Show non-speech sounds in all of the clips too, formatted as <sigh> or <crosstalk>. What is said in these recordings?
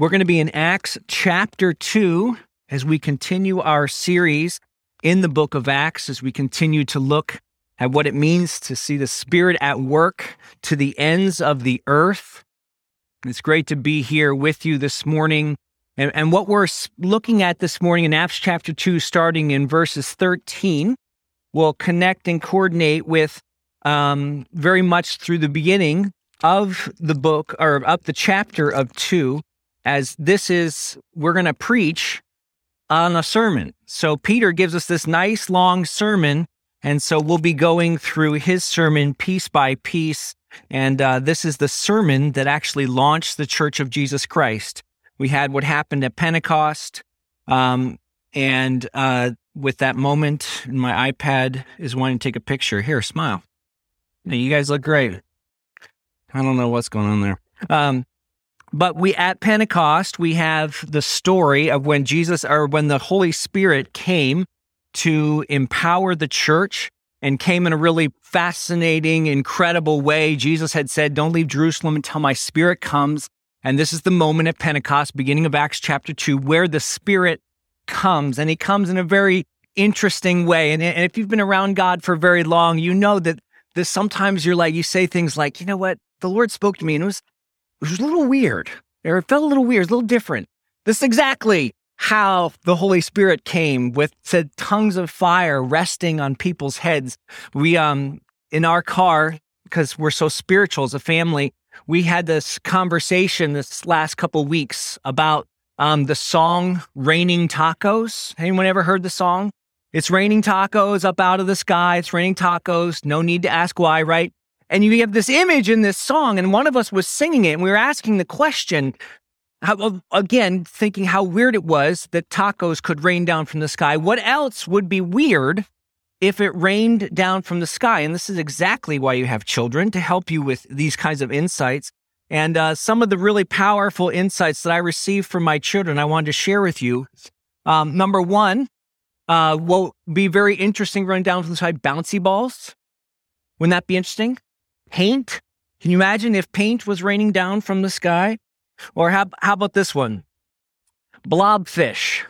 We're going to be in Acts chapter 2 as we continue our series in the book of Acts, as we continue to look at what it means to see the Spirit at work to the ends of the earth. It's great to be here with you this morning. And, and what we're looking at this morning in Acts chapter 2, starting in verses 13, will connect and coordinate with um, very much through the beginning of the book or of the chapter of 2 as this is, we're going to preach on a sermon. So Peter gives us this nice long sermon. And so we'll be going through his sermon piece by piece. And uh, this is the sermon that actually launched the Church of Jesus Christ. We had what happened at Pentecost. Um, and uh, with that moment, my iPad is wanting to take a picture. Here, smile. Now, you guys look great. I don't know what's going on there. Um, but we at Pentecost, we have the story of when Jesus or when the Holy Spirit came to empower the church and came in a really fascinating, incredible way. Jesus had said, Don't leave Jerusalem until my spirit comes. And this is the moment at Pentecost, beginning of Acts chapter 2, where the Spirit comes. And he comes in a very interesting way. And, and if you've been around God for very long, you know that this sometimes you're like, you say things like, you know what? The Lord spoke to me and it was it was a little weird, it felt a little weird, a little different. This is exactly how the Holy Spirit came with said tongues of fire resting on people's heads. We um in our car, because we're so spiritual as a family, we had this conversation this last couple weeks about um, the song Raining Tacos. Anyone ever heard the song? It's raining tacos up out of the sky. It's raining tacos. No need to ask why, right? And you have this image in this song, and one of us was singing it, and we were asking the question, how, again, thinking how weird it was that tacos could rain down from the sky. What else would be weird if it rained down from the sky? And this is exactly why you have children to help you with these kinds of insights. And uh, some of the really powerful insights that I received from my children, I wanted to share with you. Um, number one, uh, will be very interesting running down from the sky bouncy balls. Wouldn't that be interesting? Paint? Can you imagine if paint was raining down from the sky? Or how, how about this one? Blobfish.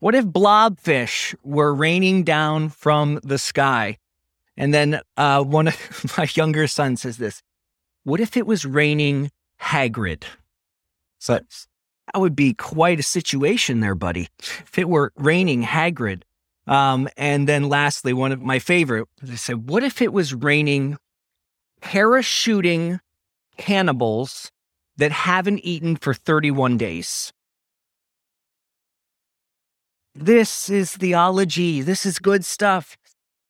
What if blobfish were raining down from the sky? And then uh, one of <laughs> my younger sons says this What if it was raining Hagrid? So that would be quite a situation there, buddy. If it were raining Hagrid. Um, and then lastly, one of my favorite, they said, What if it was raining parachuting cannibals that haven't eaten for 31 days. This is theology. This is good stuff.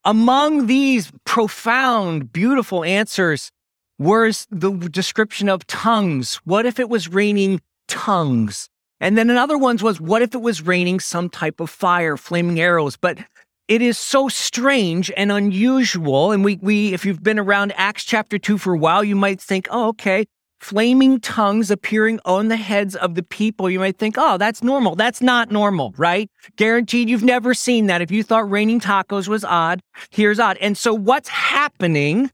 Among these profound, beautiful answers was the description of tongues. What if it was raining tongues? And then another ones was, what if it was raining some type of fire, flaming arrows? But it is so strange and unusual. And we, we, if you've been around Acts chapter two for a while, you might think, oh, okay, flaming tongues appearing on the heads of the people. You might think, oh, that's normal. That's not normal, right? Guaranteed you've never seen that. If you thought raining tacos was odd, here's odd. And so what's happening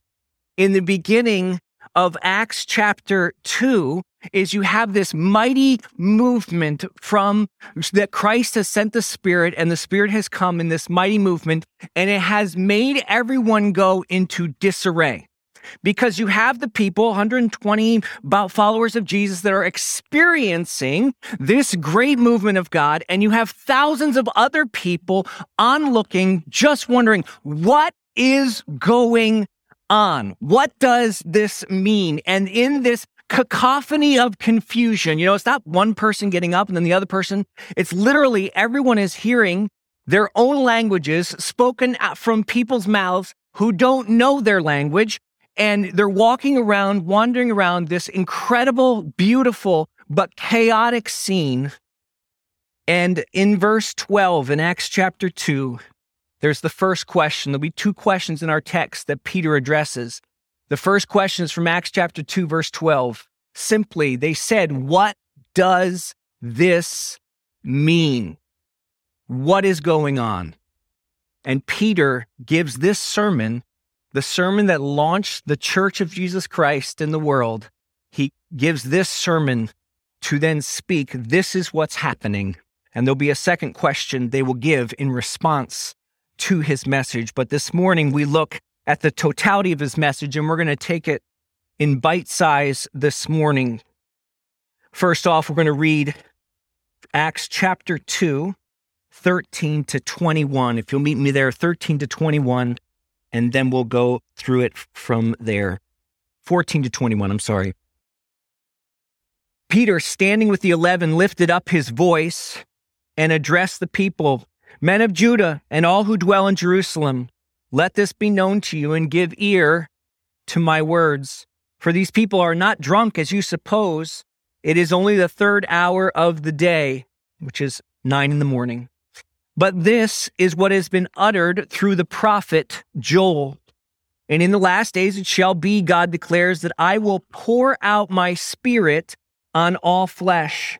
in the beginning of Acts chapter 2 is you have this mighty movement from that Christ has sent the Spirit and the Spirit has come in this mighty movement and it has made everyone go into disarray because you have the people 120 followers of Jesus that are experiencing this great movement of God and you have thousands of other people onlooking just wondering what is going on? What does this mean? And in this cacophony of confusion, you know, it's not one person getting up and then the other person. It's literally everyone is hearing their own languages spoken from people's mouths who don't know their language. And they're walking around, wandering around this incredible, beautiful, but chaotic scene. And in verse 12 in Acts chapter 2, there's the first question. There'll be two questions in our text that Peter addresses. The first question is from Acts chapter 2, verse 12. Simply, they said, What does this mean? What is going on? And Peter gives this sermon, the sermon that launched the church of Jesus Christ in the world. He gives this sermon to then speak, This is what's happening. And there'll be a second question they will give in response to his message. But this morning, we look at the totality of his message, and we're going to take it in bite size this morning. First off, we're going to read Acts chapter 2, 13 to 21. If you'll meet me there, 13 to 21, and then we'll go through it from there. 14 to 21, I'm sorry. Peter, standing with the eleven, lifted up his voice and addressed the people Men of Judah and all who dwell in Jerusalem, let this be known to you and give ear to my words. For these people are not drunk as you suppose. It is only the third hour of the day, which is nine in the morning. But this is what has been uttered through the prophet Joel. And in the last days it shall be, God declares, that I will pour out my spirit on all flesh.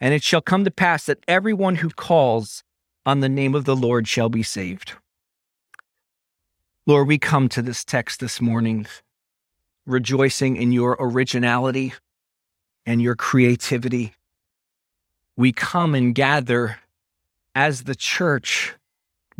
And it shall come to pass that everyone who calls on the name of the Lord shall be saved. Lord, we come to this text this morning rejoicing in your originality and your creativity. We come and gather as the church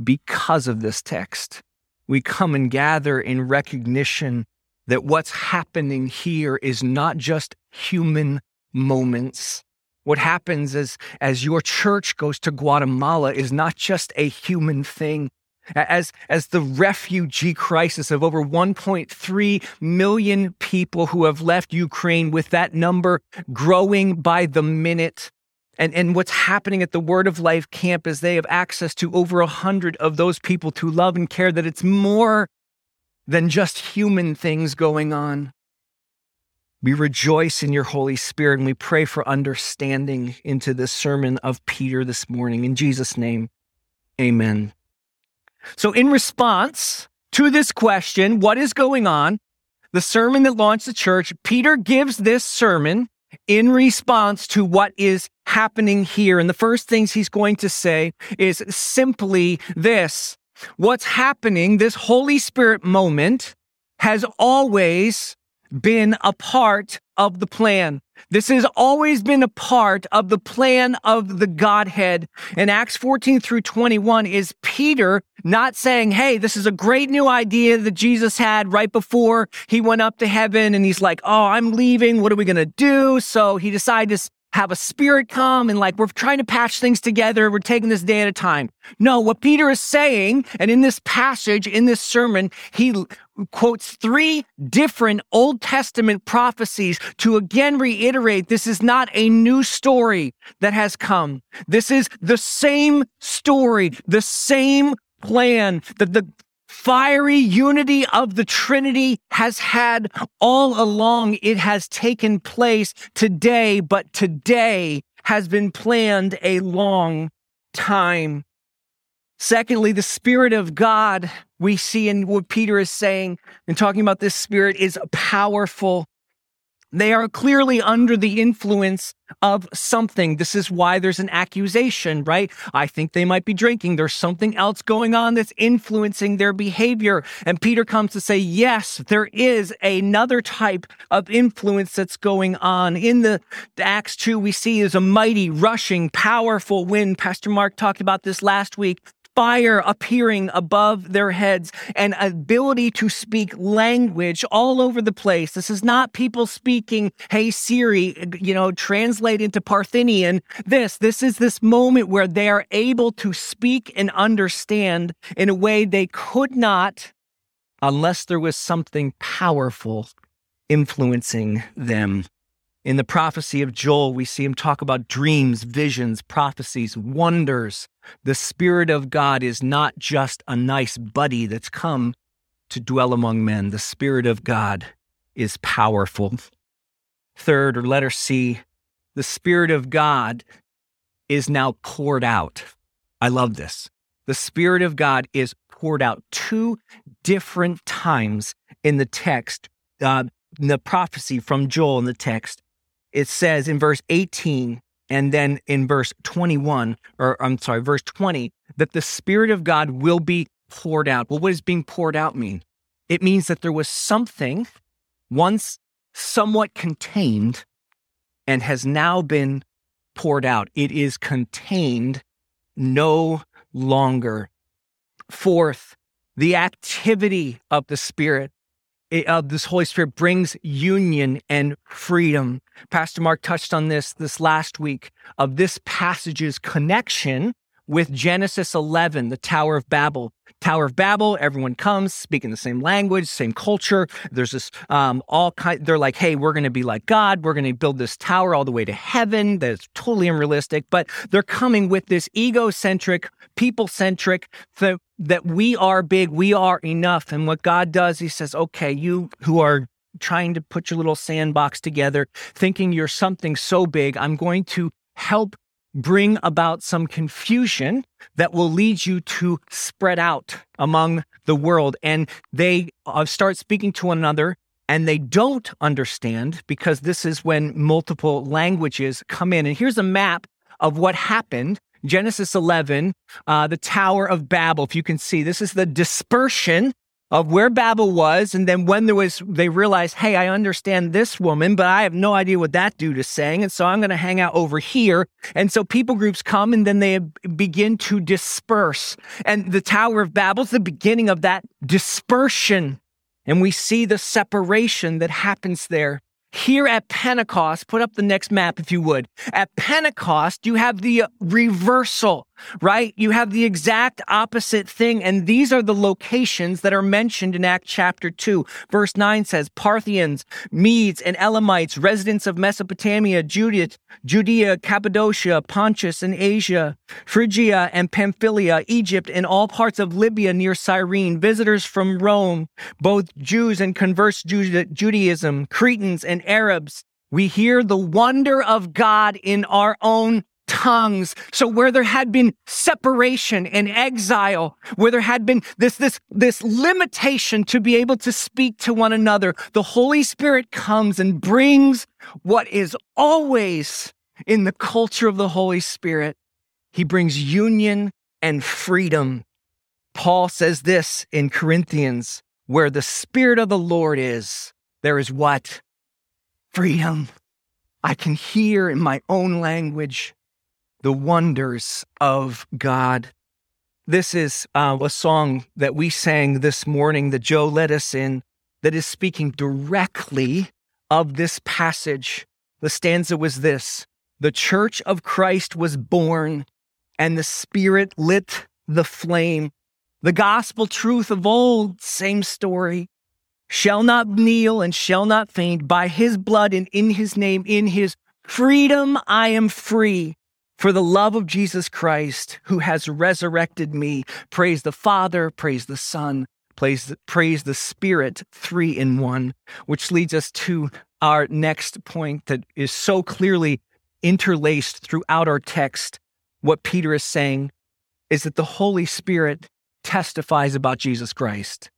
because of this text. We come and gather in recognition that what's happening here is not just human moments, what happens as, as your church goes to Guatemala is not just a human thing. As, as the refugee crisis of over 1.3 million people who have left Ukraine, with that number growing by the minute, and, and what's happening at the Word of Life camp is they have access to over a hundred of those people to love and care, that it's more than just human things going on. We rejoice in your Holy Spirit and we pray for understanding into this sermon of Peter this morning. In Jesus' name, amen. So, in response to this question, what is going on? The sermon that launched the church, Peter gives this sermon in response to what is happening here. And the first things he's going to say is simply this What's happening, this Holy Spirit moment, has always been a part of the plan. This has always been a part of the plan of the Godhead. And Acts 14 through 21 is Peter not saying, Hey, this is a great new idea that Jesus had right before he went up to heaven. And he's like, Oh, I'm leaving. What are we going to do? So he decided to have a spirit come and like we're trying to patch things together. We're taking this day at a time. No, what Peter is saying, and in this passage, in this sermon, he quotes three different Old Testament prophecies to again reiterate this is not a new story that has come. This is the same story, the same plan that the fiery unity of the Trinity has had all along. It has taken place today, but today has been planned a long time. Secondly, the Spirit of God, we see in what Peter is saying and talking about this Spirit is powerful. They are clearly under the influence of something. This is why there's an accusation, right? I think they might be drinking. There's something else going on that's influencing their behavior. And Peter comes to say, yes, there is another type of influence that's going on. In the Acts 2, we see is a mighty, rushing, powerful wind. Pastor Mark talked about this last week fire appearing above their heads and ability to speak language all over the place. This is not people speaking, hey Siri, you know, translate into Parthian. This, this is this moment where they are able to speak and understand in a way they could not unless there was something powerful influencing them. In the prophecy of Joel, we see him talk about dreams, visions, prophecies, wonders. The Spirit of God is not just a nice buddy that's come to dwell among men. The Spirit of God is powerful. Third, or letter C, the Spirit of God is now poured out. I love this. The Spirit of God is poured out two different times in the text, uh, in the prophecy from Joel in the text. It says in verse 18 and then in verse 21, or I'm sorry, verse 20, that the Spirit of God will be poured out. Well, what does being poured out mean? It means that there was something once somewhat contained and has now been poured out. It is contained no longer. Fourth, the activity of the Spirit of this Holy Spirit brings union and freedom. Pastor Mark touched on this this last week of this passage's connection with Genesis 11, the Tower of Babel. Tower of Babel, everyone comes speaking the same language, same culture. There's this um, all kind. They're like, hey, we're going to be like God. We're going to build this tower all the way to heaven. That's totally unrealistic. But they're coming with this egocentric, people centric th- that we are big, we are enough. And what God does, He says, okay, you who are trying to put your little sandbox together, thinking you're something so big, I'm going to help bring about some confusion that will lead you to spread out among the world. And they uh, start speaking to one another and they don't understand because this is when multiple languages come in. And here's a map of what happened. Genesis 11, uh, the Tower of Babel. If you can see, this is the dispersion of where Babel was. And then when there was, they realized, hey, I understand this woman, but I have no idea what that dude is saying. And so I'm going to hang out over here. And so people groups come and then they begin to disperse. And the Tower of Babel is the beginning of that dispersion. And we see the separation that happens there. Here at Pentecost, put up the next map if you would. At Pentecost, you have the reversal, right? You have the exact opposite thing. And these are the locations that are mentioned in Act chapter 2. Verse 9 says Parthians, Medes, and Elamites, residents of Mesopotamia, Judea, Judea, Cappadocia, Pontus, and Asia, Phrygia and Pamphylia, Egypt, and all parts of Libya near Cyrene, visitors from Rome, both Jews and converts Judaism, Cretans and Arabs. We hear the wonder of God in our own tongues. So where there had been separation and exile, where there had been this, this, this limitation to be able to speak to one another, the Holy Spirit comes and brings what is always in the culture of the Holy Spirit. He brings union and freedom. Paul says this in Corinthians, where the Spirit of the Lord is, there is what? Freedom. I can hear in my own language the wonders of God. This is uh, a song that we sang this morning that Joe led us in that is speaking directly of this passage. The stanza was this The church of Christ was born, and the Spirit lit the flame. The gospel truth of old, same story. Shall not kneel and shall not faint by his blood and in his name, in his freedom I am free. For the love of Jesus Christ, who has resurrected me, praise the Father, praise the Son, praise the, praise the Spirit, three in one, which leads us to our next point that is so clearly interlaced throughout our text. What Peter is saying is that the Holy Spirit testifies about Jesus Christ.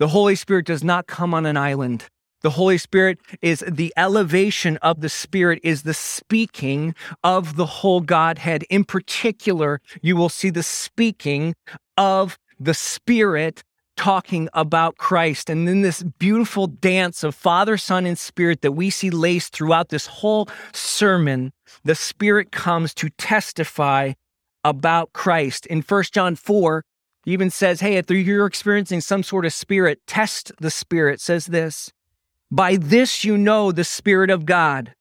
The Holy Spirit does not come on an island. The Holy Spirit is the elevation of the Spirit, is the speaking of the whole Godhead. In particular, you will see the speaking of the Spirit talking about Christ. And then this beautiful dance of Father, Son, and Spirit that we see laced throughout this whole sermon, the Spirit comes to testify about Christ. In 1 John 4, he even says, Hey, if you're experiencing some sort of spirit, test the spirit, says this. By this you know the Spirit of God.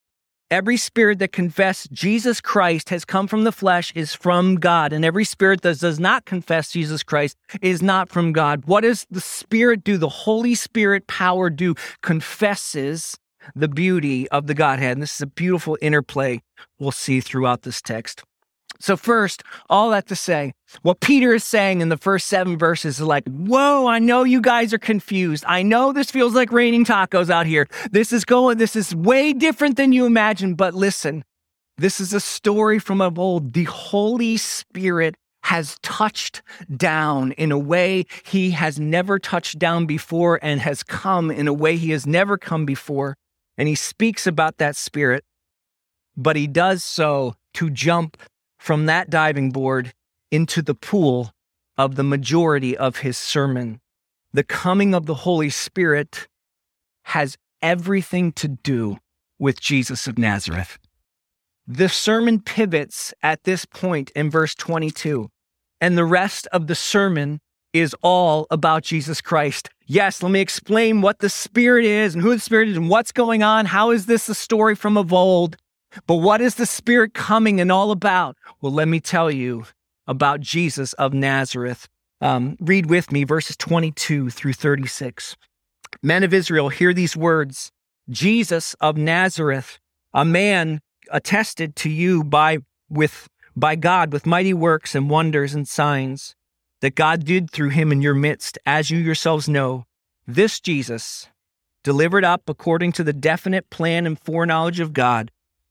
Every spirit that confesses Jesus Christ has come from the flesh is from God, and every spirit that does not confess Jesus Christ is not from God. What does the Spirit do? The Holy Spirit power do? Confesses the beauty of the Godhead. And this is a beautiful interplay we'll see throughout this text. So, first, all that to say, what Peter is saying in the first seven verses is like, whoa, I know you guys are confused. I know this feels like raining tacos out here. This is going, this is way different than you imagine, but listen, This is a story from of old. The Holy Spirit has touched down in a way he has never touched down before and has come in a way he has never come before. And he speaks about that spirit, but he does so to jump from that diving board into the pool of the majority of his sermon. The coming of the Holy Spirit has everything to do with Jesus of Nazareth. The sermon pivots at this point in verse 22, and the rest of the sermon is all about Jesus Christ. Yes, let me explain what the Spirit is and who the Spirit is and what's going on. How is this a story from of old? But what is the Spirit coming and all about? Well, let me tell you about Jesus of Nazareth. Um, read with me verses 22 through 36. Men of Israel, hear these words Jesus of Nazareth, a man attested to you by with by God with mighty works and wonders and signs that God did through him in your midst, as you yourselves know. This Jesus, delivered up according to the definite plan and foreknowledge of God,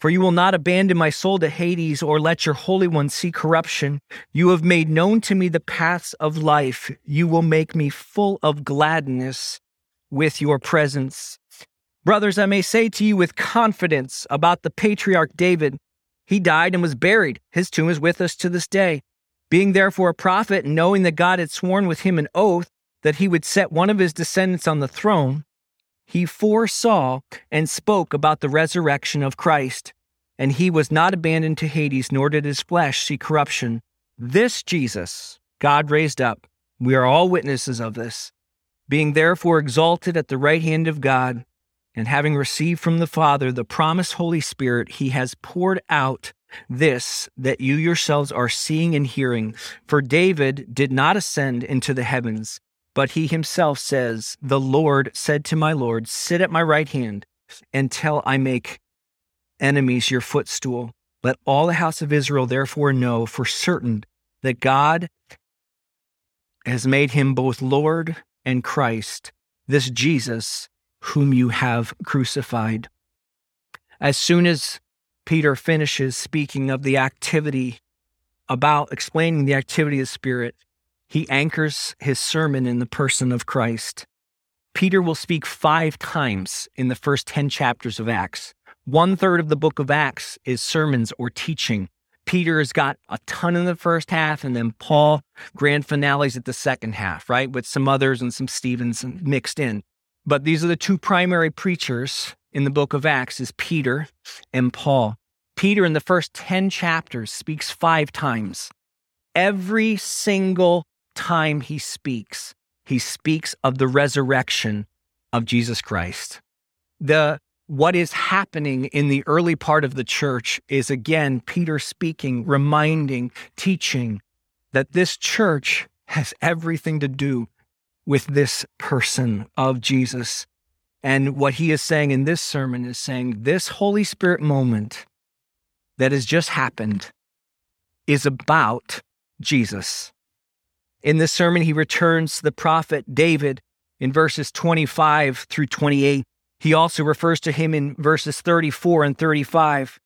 For you will not abandon my soul to Hades or let your Holy One see corruption. You have made known to me the paths of life. You will make me full of gladness with your presence. Brothers, I may say to you with confidence about the patriarch David. He died and was buried. His tomb is with us to this day. Being therefore a prophet, and knowing that God had sworn with him an oath that he would set one of his descendants on the throne, he foresaw and spoke about the resurrection of Christ. And he was not abandoned to Hades, nor did his flesh see corruption. This Jesus God raised up. We are all witnesses of this. Being therefore exalted at the right hand of God, and having received from the Father the promised Holy Spirit, he has poured out this that you yourselves are seeing and hearing. For David did not ascend into the heavens, but he himself says, The Lord said to my Lord, Sit at my right hand until I make enemies your footstool. Let all the house of Israel therefore know for certain that God has made him both Lord and Christ, this Jesus whom you have crucified. As soon as Peter finishes speaking of the activity about explaining the activity of the Spirit, he anchors his sermon in the person of Christ. Peter will speak five times in the first 10 chapters of Acts. One third of the book of Acts is sermons or teaching. Peter has got a ton in the first half, and then Paul, grand finales at the second half, right? With some others and some Stephens mixed in. But these are the two primary preachers in the book of Acts is Peter and Paul. Peter in the first 10 chapters speaks 5 times. Every single time he speaks, he speaks of the resurrection of Jesus Christ. The what is happening in the early part of the church is again Peter speaking, reminding, teaching that this church has everything to do with this person of Jesus. And what he is saying in this sermon is saying this Holy Spirit moment that has just happened is about Jesus. In this sermon, he returns to the prophet David in verses 25 through 28. He also refers to him in verses 34 and 35.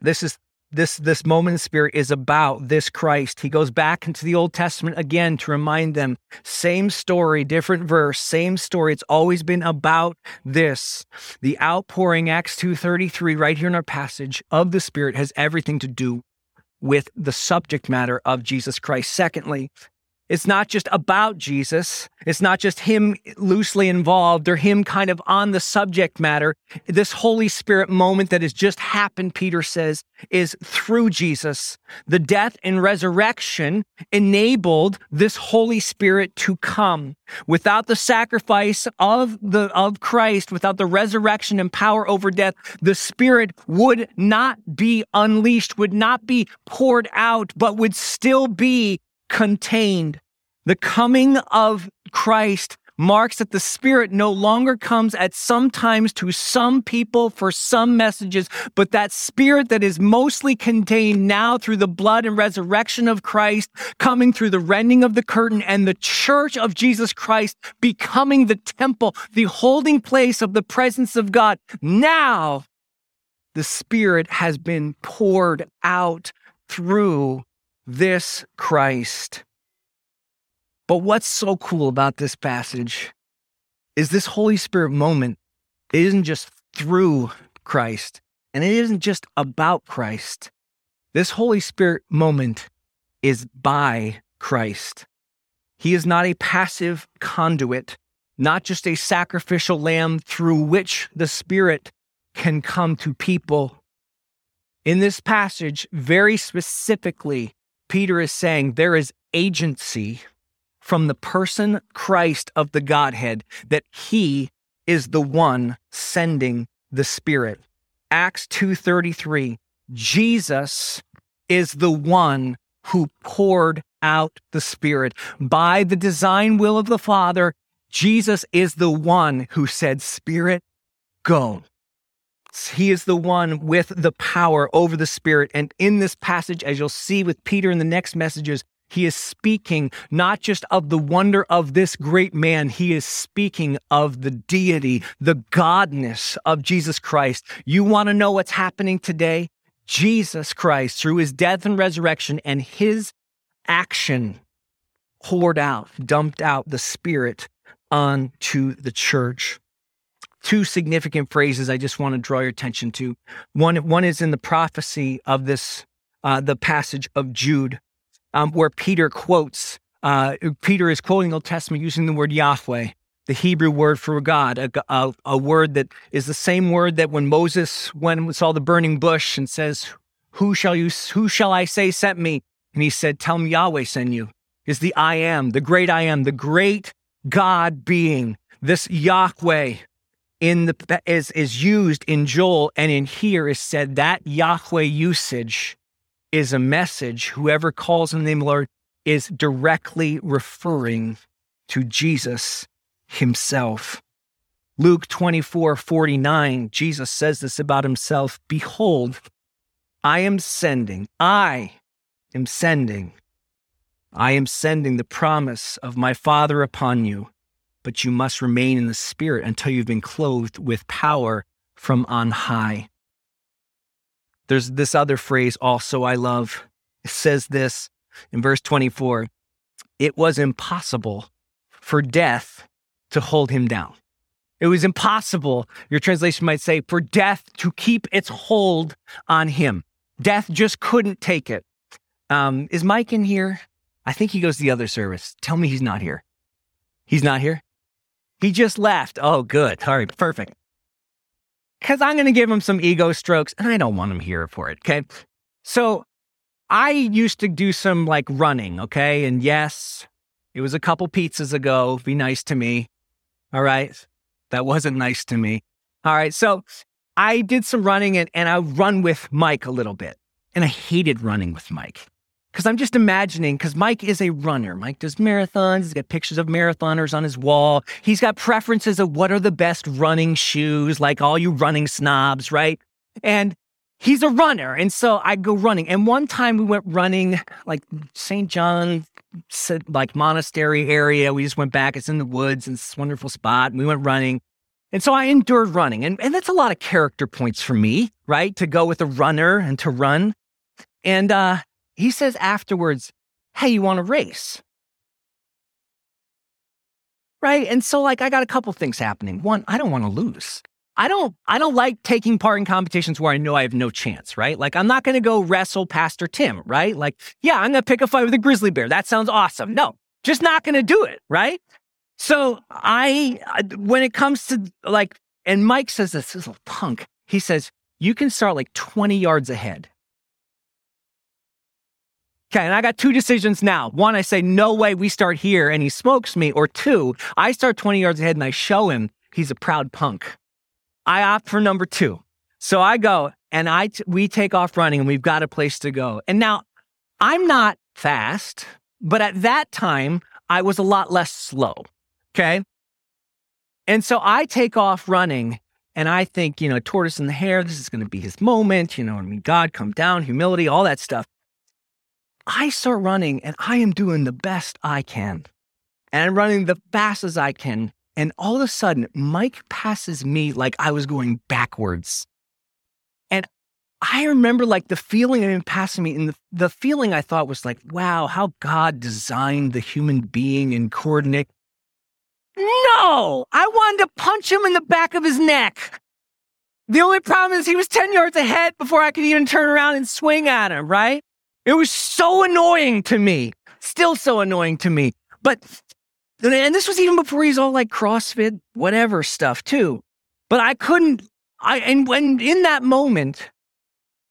This is this this moment in spirit is about this Christ. He goes back into the Old Testament again to remind them same story, different verse, same story. It's always been about this. The outpouring Acts 2:33 right here in our passage of the Spirit has everything to do with the subject matter of Jesus Christ. Secondly, it's not just about Jesus. It's not just him loosely involved or him kind of on the subject matter. This Holy Spirit moment that has just happened, Peter says, is through Jesus. The death and resurrection enabled this Holy Spirit to come. Without the sacrifice of the, of Christ, without the resurrection and power over death, the Spirit would not be unleashed, would not be poured out, but would still be contained. The coming of Christ marks that the Spirit no longer comes at some times to some people for some messages, but that Spirit that is mostly contained now through the blood and resurrection of Christ, coming through the rending of the curtain and the church of Jesus Christ becoming the temple, the holding place of the presence of God. Now, the Spirit has been poured out through this Christ. But what's so cool about this passage is this Holy Spirit moment it isn't just through Christ and it isn't just about Christ. This Holy Spirit moment is by Christ. He is not a passive conduit, not just a sacrificial lamb through which the Spirit can come to people. In this passage, very specifically, Peter is saying there is agency from the person Christ of the Godhead that he is the one sending the Spirit. Acts 2:33 Jesus is the one who poured out the Spirit. By the design will of the Father, Jesus is the one who said, Spirit, go. He is the one with the power over the Spirit. And in this passage, as you'll see with Peter in the next messages, he is speaking not just of the wonder of this great man, he is speaking of the deity, the godness of Jesus Christ. You want to know what's happening today? Jesus Christ, through his death and resurrection and his action, poured out, dumped out the Spirit onto the church. Two significant phrases I just want to draw your attention to. One, one is in the prophecy of this, uh, the passage of Jude um, where Peter quotes, uh, Peter is quoting the Old Testament using the word Yahweh, the Hebrew word for God, a, a, a word that is the same word that when Moses went and saw the burning bush and says, "Who shall you? Who shall I say sent me?" And he said, "Tell me Yahweh sent you." Is the I am, the great I am, the great God being, this Yahweh in the is is used in Joel and in here is said that Yahweh usage is a message, whoever calls on the name of the Lord is directly referring to Jesus himself. Luke 24 49, Jesus says this about himself Behold, I am sending, I am sending, I am sending the promise of my Father upon you, but you must remain in the Spirit until you've been clothed with power from on high. There's this other phrase also I love. It says this in verse 24 It was impossible for death to hold him down. It was impossible, your translation might say, for death to keep its hold on him. Death just couldn't take it. Um, is Mike in here? I think he goes to the other service. Tell me he's not here. He's not here? He just left. Oh, good. All right, perfect because I'm going to give him some ego strokes and I don't want him here for it. Okay. So I used to do some like running. Okay. And yes, it was a couple pizzas ago. Be nice to me. All right. That wasn't nice to me. All right. So I did some running and, and I run with Mike a little bit. And I hated running with Mike. Because I'm just imagining, because Mike is a runner. Mike does marathons. He's got pictures of marathoners on his wall. He's got preferences of what are the best running shoes, like all you running snobs, right? And he's a runner. And so I go running. And one time we went running, like St. John, like monastery area. We just went back. It's in the woods. And it's this wonderful spot. And we went running. And so I endured running. And, and that's a lot of character points for me, right? To go with a runner and to run. And, uh, he says afterwards, Hey, you want to race? Right. And so, like, I got a couple things happening. One, I don't want to lose. I don't I don't like taking part in competitions where I know I have no chance, right? Like I'm not going to go wrestle Pastor Tim, right? Like, yeah, I'm going to pick a fight with a grizzly bear. That sounds awesome. No, just not going to do it, right? So I when it comes to like and Mike says this, this little punk. He says, "You can start like 20 yards ahead." Okay, and I got two decisions now. One, I say, no way, we start here, and he smokes me. Or two, I start 20 yards ahead and I show him he's a proud punk. I opt for number two. So I go and I t- we take off running and we've got a place to go. And now I'm not fast, but at that time I was a lot less slow. Okay. And so I take off running and I think, you know, tortoise in the hare, this is going to be his moment. You know, I mean, God, come down, humility, all that stuff. I start running and I am doing the best I can. And I'm running the fastest I can. And all of a sudden, Mike passes me like I was going backwards. And I remember like the feeling of him passing me, and the, the feeling I thought was like, wow, how God designed the human being in coordinate. No, I wanted to punch him in the back of his neck. The only problem is he was 10 yards ahead before I could even turn around and swing at him, right? It was so annoying to me, still so annoying to me. But, and this was even before he's all like CrossFit, whatever stuff too. But I couldn't, I, and when in that moment,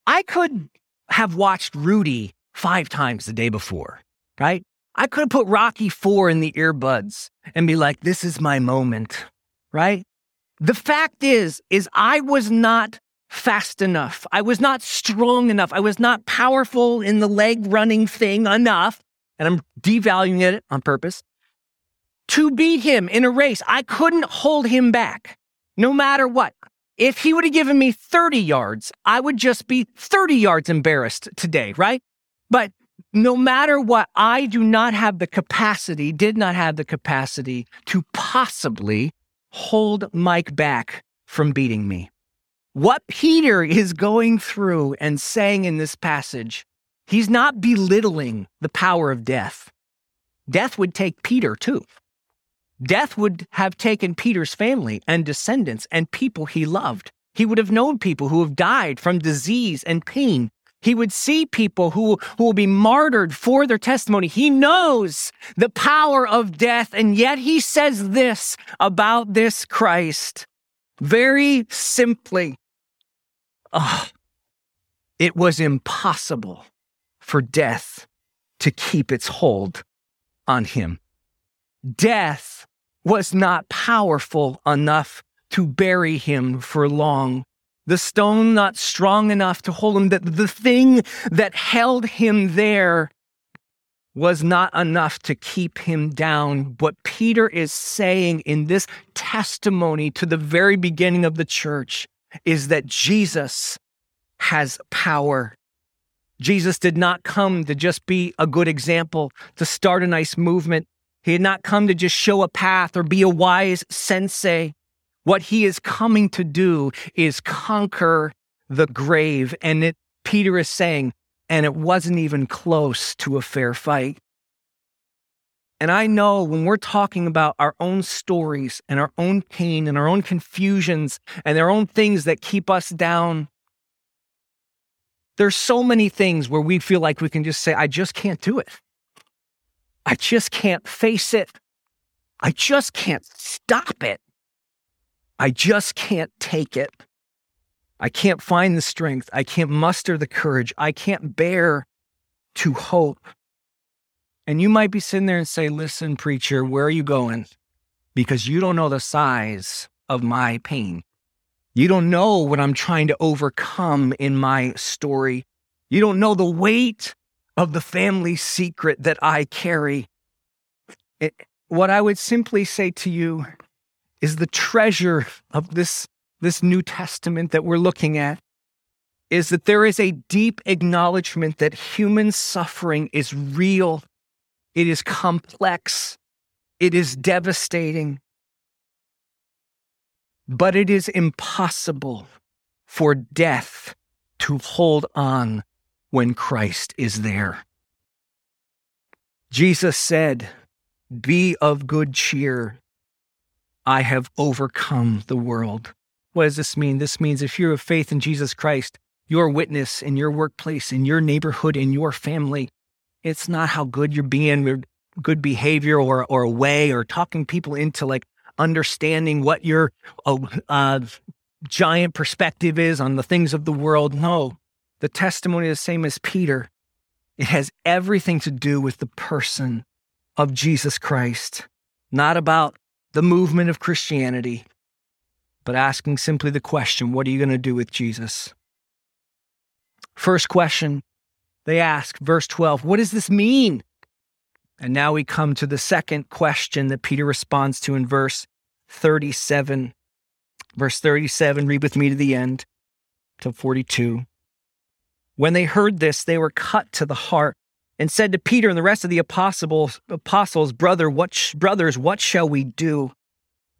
I could have watched Rudy five times the day before, right? I could have put Rocky Four in the earbuds and be like, this is my moment, right? The fact is, is I was not fast enough. I was not strong enough. I was not powerful in the leg running thing enough. And I'm devaluing it on purpose to beat him in a race. I couldn't hold him back no matter what. If he would have given me 30 yards, I would just be 30 yards embarrassed today, right? But no matter what, I do not have the capacity, did not have the capacity to possibly hold Mike back from beating me. What Peter is going through and saying in this passage, he's not belittling the power of death. Death would take Peter too. Death would have taken Peter's family and descendants and people he loved. He would have known people who have died from disease and pain. He would see people who, who will be martyred for their testimony. He knows the power of death, and yet he says this about this Christ very simply oh, it was impossible for death to keep its hold on him. Death was not powerful enough to bury him for long. The stone not strong enough to hold him, that the thing that held him there was not enough to keep him down. What Peter is saying in this testimony to the very beginning of the church is that Jesus has power. Jesus did not come to just be a good example, to start a nice movement. He had not come to just show a path or be a wise sensei. What he is coming to do is conquer the grave. And it, Peter is saying, and it wasn't even close to a fair fight. And I know when we're talking about our own stories and our own pain and our own confusions and our own things that keep us down, there's so many things where we feel like we can just say, I just can't do it. I just can't face it. I just can't stop it. I just can't take it. I can't find the strength. I can't muster the courage. I can't bear to hope. And you might be sitting there and say, Listen, preacher, where are you going? Because you don't know the size of my pain. You don't know what I'm trying to overcome in my story. You don't know the weight of the family secret that I carry. It, what I would simply say to you is the treasure of this, this New Testament that we're looking at is that there is a deep acknowledgement that human suffering is real it is complex. It is devastating. But it is impossible for death to hold on when Christ is there. Jesus said, Be of good cheer. I have overcome the world. What does this mean? This means if you're of faith in Jesus Christ, your witness in your workplace, in your neighborhood, in your family, it's not how good you're being, good behavior or or way or talking people into like understanding what your uh, giant perspective is on the things of the world. No, the testimony is the same as Peter. It has everything to do with the person of Jesus Christ, not about the movement of Christianity, but asking simply the question what are you going to do with Jesus? First question they ask, verse 12, what does this mean? And now we come to the second question that Peter responds to in verse 37. Verse 37, read with me to the end, to 42. When they heard this, they were cut to the heart and said to Peter and the rest of the apostles, apostles Brother, what sh- brothers, what shall we do?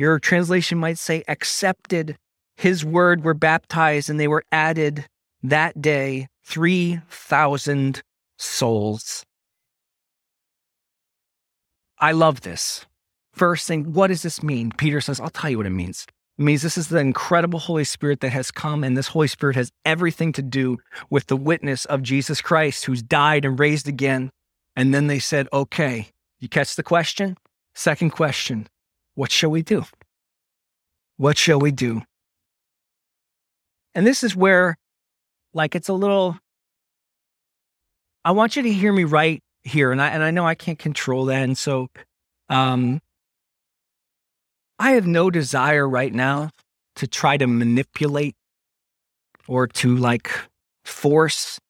your translation might say, accepted his word were baptized, and they were added that day 3,000 souls. I love this. First thing, what does this mean? Peter says, I'll tell you what it means. It means this is the incredible Holy Spirit that has come, and this Holy Spirit has everything to do with the witness of Jesus Christ, who's died and raised again. And then they said, Okay, you catch the question? Second question, what shall we do? What shall we do? And this is where, like, it's a little, I want you to hear me right here. And I, and I know I can't control that. And so, um, I have no desire right now to try to manipulate or to like force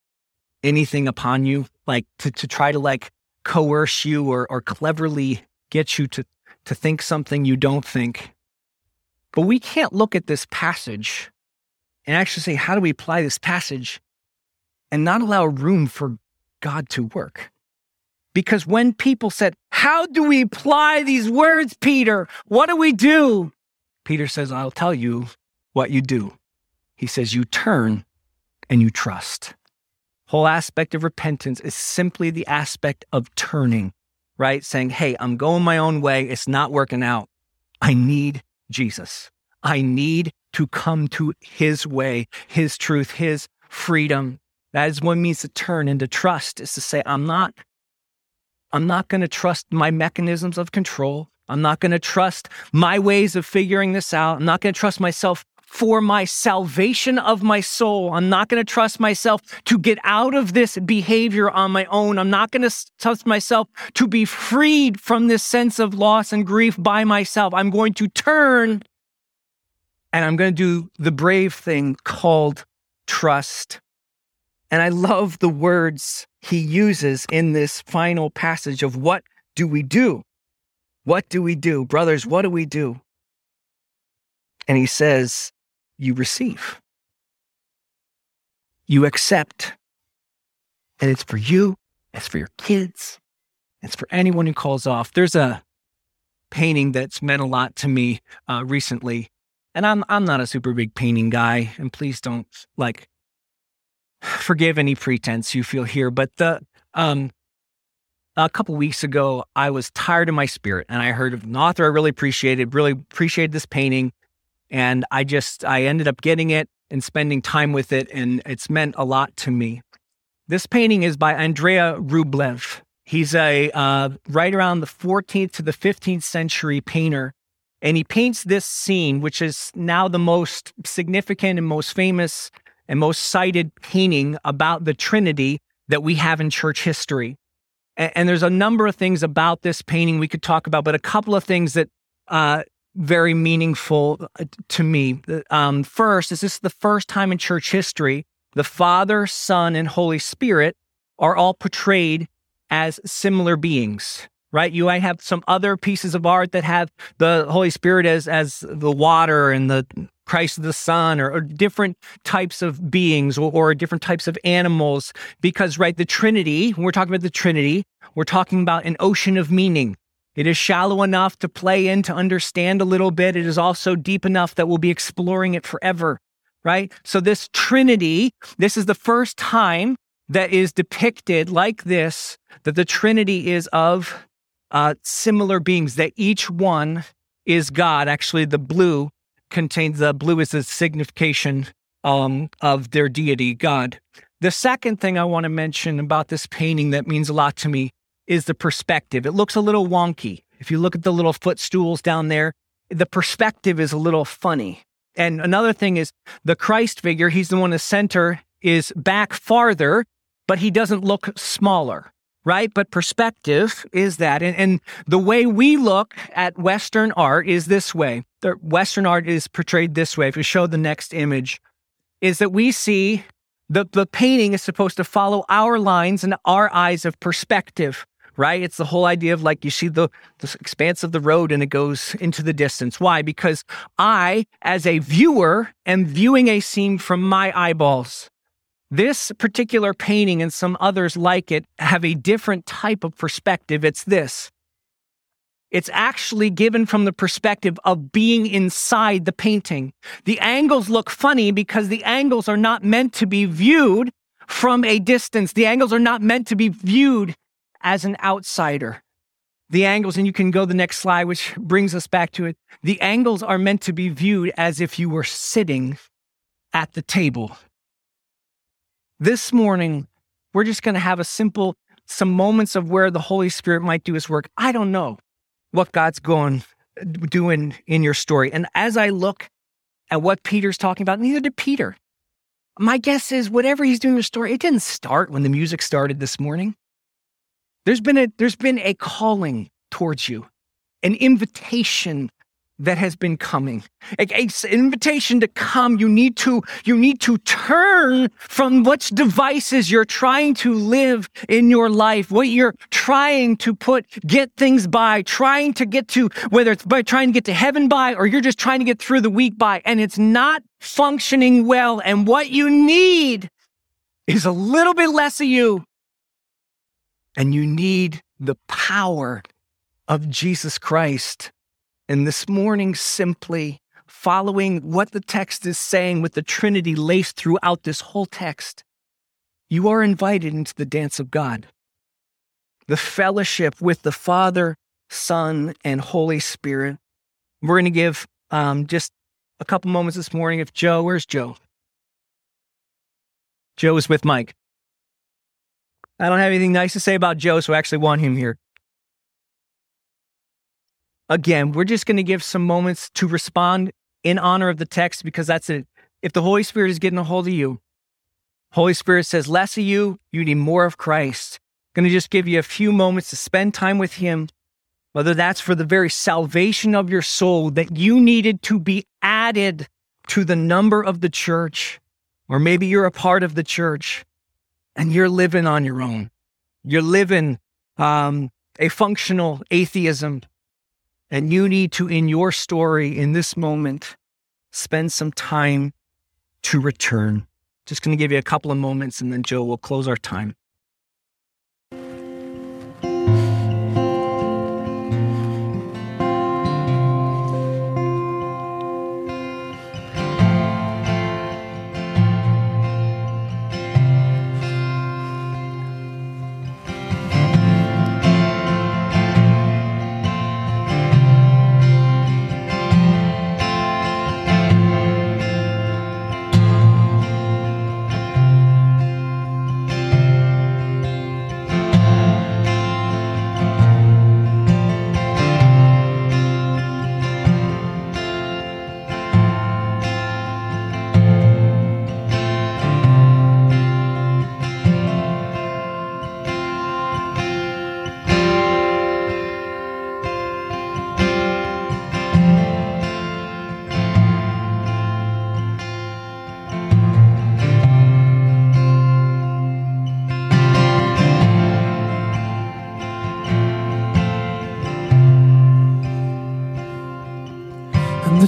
anything upon you, like to, to try to like coerce you or, or cleverly get you to, to think something you don't think. But we can't look at this passage and actually say, how do we apply this passage and not allow room for God to work? Because when people said, How do we apply these words, Peter? What do we do? Peter says, I'll tell you what you do. He says, You turn and you trust. Whole aspect of repentance is simply the aspect of turning, right? Saying, Hey, I'm going my own way. It's not working out. I need Jesus. I need to come to his way, his truth, his freedom. That is what means to turn and to trust is to say, I'm not I'm not going to trust my mechanisms of control. I'm not going to trust my ways of figuring this out. I'm not going to trust myself for my salvation of my soul. I'm not going to trust myself to get out of this behavior on my own. I'm not going to trust myself to be freed from this sense of loss and grief by myself. I'm going to turn and I'm going to do the brave thing called trust. And I love the words he uses in this final passage of what do we do? What do we do? Brothers, what do we do? And he says, You receive, you accept. And it's for you, it's for your kids, it's for anyone who calls off. There's a painting that's meant a lot to me uh, recently. And I'm I'm not a super big painting guy, and please don't like forgive any pretense you feel here, but the um, a couple weeks ago, I was tired of my spirit, and I heard of an author I really appreciated, really appreciated this painting, and I just I ended up getting it and spending time with it, and it's meant a lot to me. This painting is by Andrei Rublev. He's a uh, right around the 14th to the 15th century painter, and he paints this scene, which is now the most significant and most famous and most cited painting about the Trinity that we have in church history. And, and there's a number of things about this painting we could talk about, but a couple of things that uh, very meaningful uh, to me. Um, first, is this the first time in church history the Father, Son, and Holy Spirit are all portrayed as similar beings right? You might have some other pieces of art that have the Holy Spirit as as the water and the Christ the Son or, or different types of beings or, or different types of animals. Because, right, the Trinity, when we're talking about the Trinity, we're talking about an ocean of meaning. It is shallow enough to play in to understand a little bit. It is also deep enough that we'll be exploring it forever, right? So, this Trinity, this is the first time that is depicted like this, that the Trinity is of uh, similar beings, that each one is God. Actually, the blue contains the blue is the signification um, of their deity, God. The second thing I want to mention about this painting that means a lot to me is the perspective. It looks a little wonky. If you look at the little footstools down there, the perspective is a little funny. And another thing is the Christ figure, he's the one in the center, is back farther, but he doesn't look smaller, right? But perspective is that. And, and the way we look at Western art is this way. The Western art is portrayed this way. If you show the next image, is that we see the, the painting is supposed to follow our lines and our eyes of perspective right? It's the whole idea of like you see the, the expanse of the road and it goes into the distance. Why? Because I, as a viewer, am viewing a scene from my eyeballs. This particular painting and some others like it have a different type of perspective. It's this. It's actually given from the perspective of being inside the painting. The angles look funny because the angles are not meant to be viewed from a distance. The angles are not meant to be viewed as an outsider. The angles, and you can go the next slide, which brings us back to it. The angles are meant to be viewed as if you were sitting at the table. This morning, we're just going to have a simple, some moments of where the Holy Spirit might do his work. I don't know what God's going, doing in your story. And as I look at what Peter's talking about, neither did Peter. My guess is whatever he's doing in the story, it didn't start when the music started this morning. There's been a there's been a calling towards you, an invitation that has been coming. an invitation to come. You need to, you need to turn from which devices you're trying to live in your life, what you're trying to put, get things by, trying to get to, whether it's by trying to get to heaven by, or you're just trying to get through the week by, and it's not functioning well. And what you need is a little bit less of you and you need the power of Jesus Christ. And this morning, simply following what the text is saying with the Trinity laced throughout this whole text, you are invited into the dance of God. The fellowship with the Father, Son, and Holy Spirit. We're going to give um, just a couple moments this morning. If Joe, where's Joe? Joe is with Mike. I don't have anything nice to say about Joe, so I actually want him here. Again, we're just going to give some moments to respond in honor of the text because that's it. If the Holy Spirit is getting a hold of you, Holy Spirit says less of you, you need more of Christ. Going to just give you a few moments to spend time with Him, whether that's for the very salvation of your soul that you needed to be added to the number of the church, or maybe you're a part of the church and you're living on your own. You're living um, a functional atheism. And you need to, in your story, in this moment, spend some time to return. Just going to give you a couple of moments and then Joe will close our time.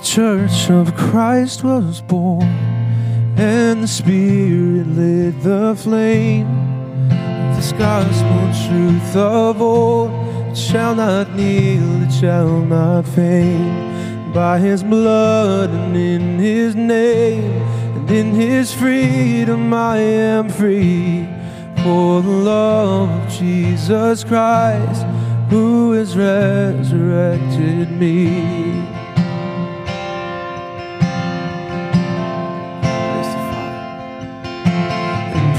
Church of Christ was born, and the Spirit lit the flame. This gospel truth of old, shall not kneel, it shall not faint. By His blood and in His name, and in His freedom I am free. For the love of Jesus Christ, who has resurrected me.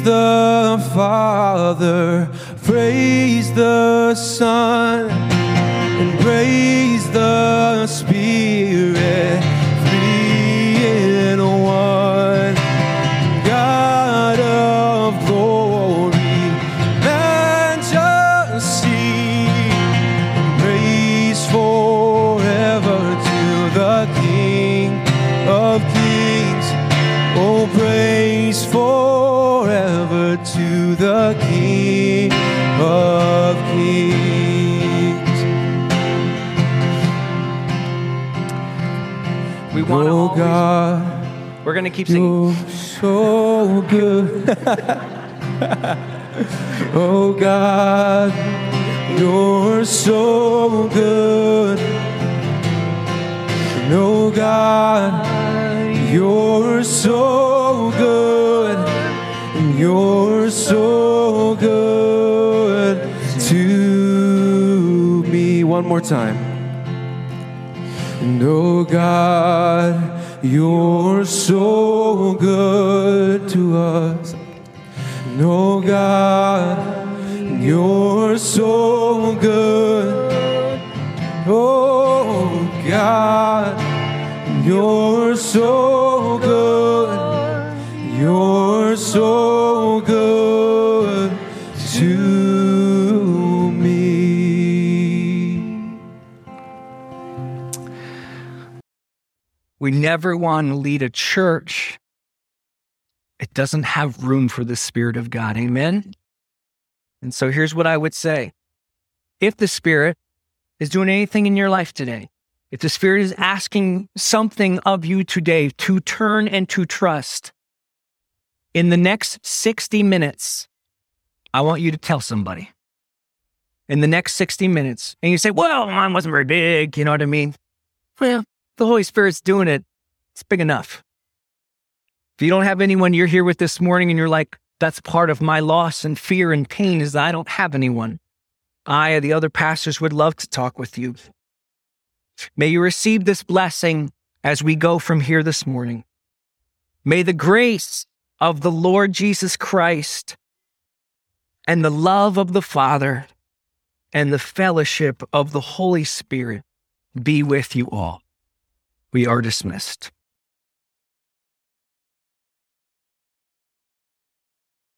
Praise the Father, praise the Son, and praise the Spirit, always, God, we're going to keep singing. you're so good. <laughs> oh God, you're so good. And oh God, you're so good. And you're so good to me. One more time. And oh God, you're so good to us. Oh God, you're so good. Oh God, you're so good. You're so We never want to lead a church. It doesn't have room for the Spirit of God. Amen. And so here's what I would say if the Spirit is doing anything in your life today, if the Spirit is asking something of you today to turn and to trust, in the next 60 minutes, I want you to tell somebody. In the next 60 minutes, and you say, Well, mine wasn't very big. You know what I mean? Well, the Holy Spirit's doing it. It's big enough. If you don't have anyone you're here with this morning and you're like, that's part of my loss and fear and pain is that I don't have anyone. I or the other pastors would love to talk with you. May you receive this blessing as we go from here this morning. May the grace of the Lord Jesus Christ and the love of the Father and the fellowship of the Holy Spirit be with you all. We are dismissed.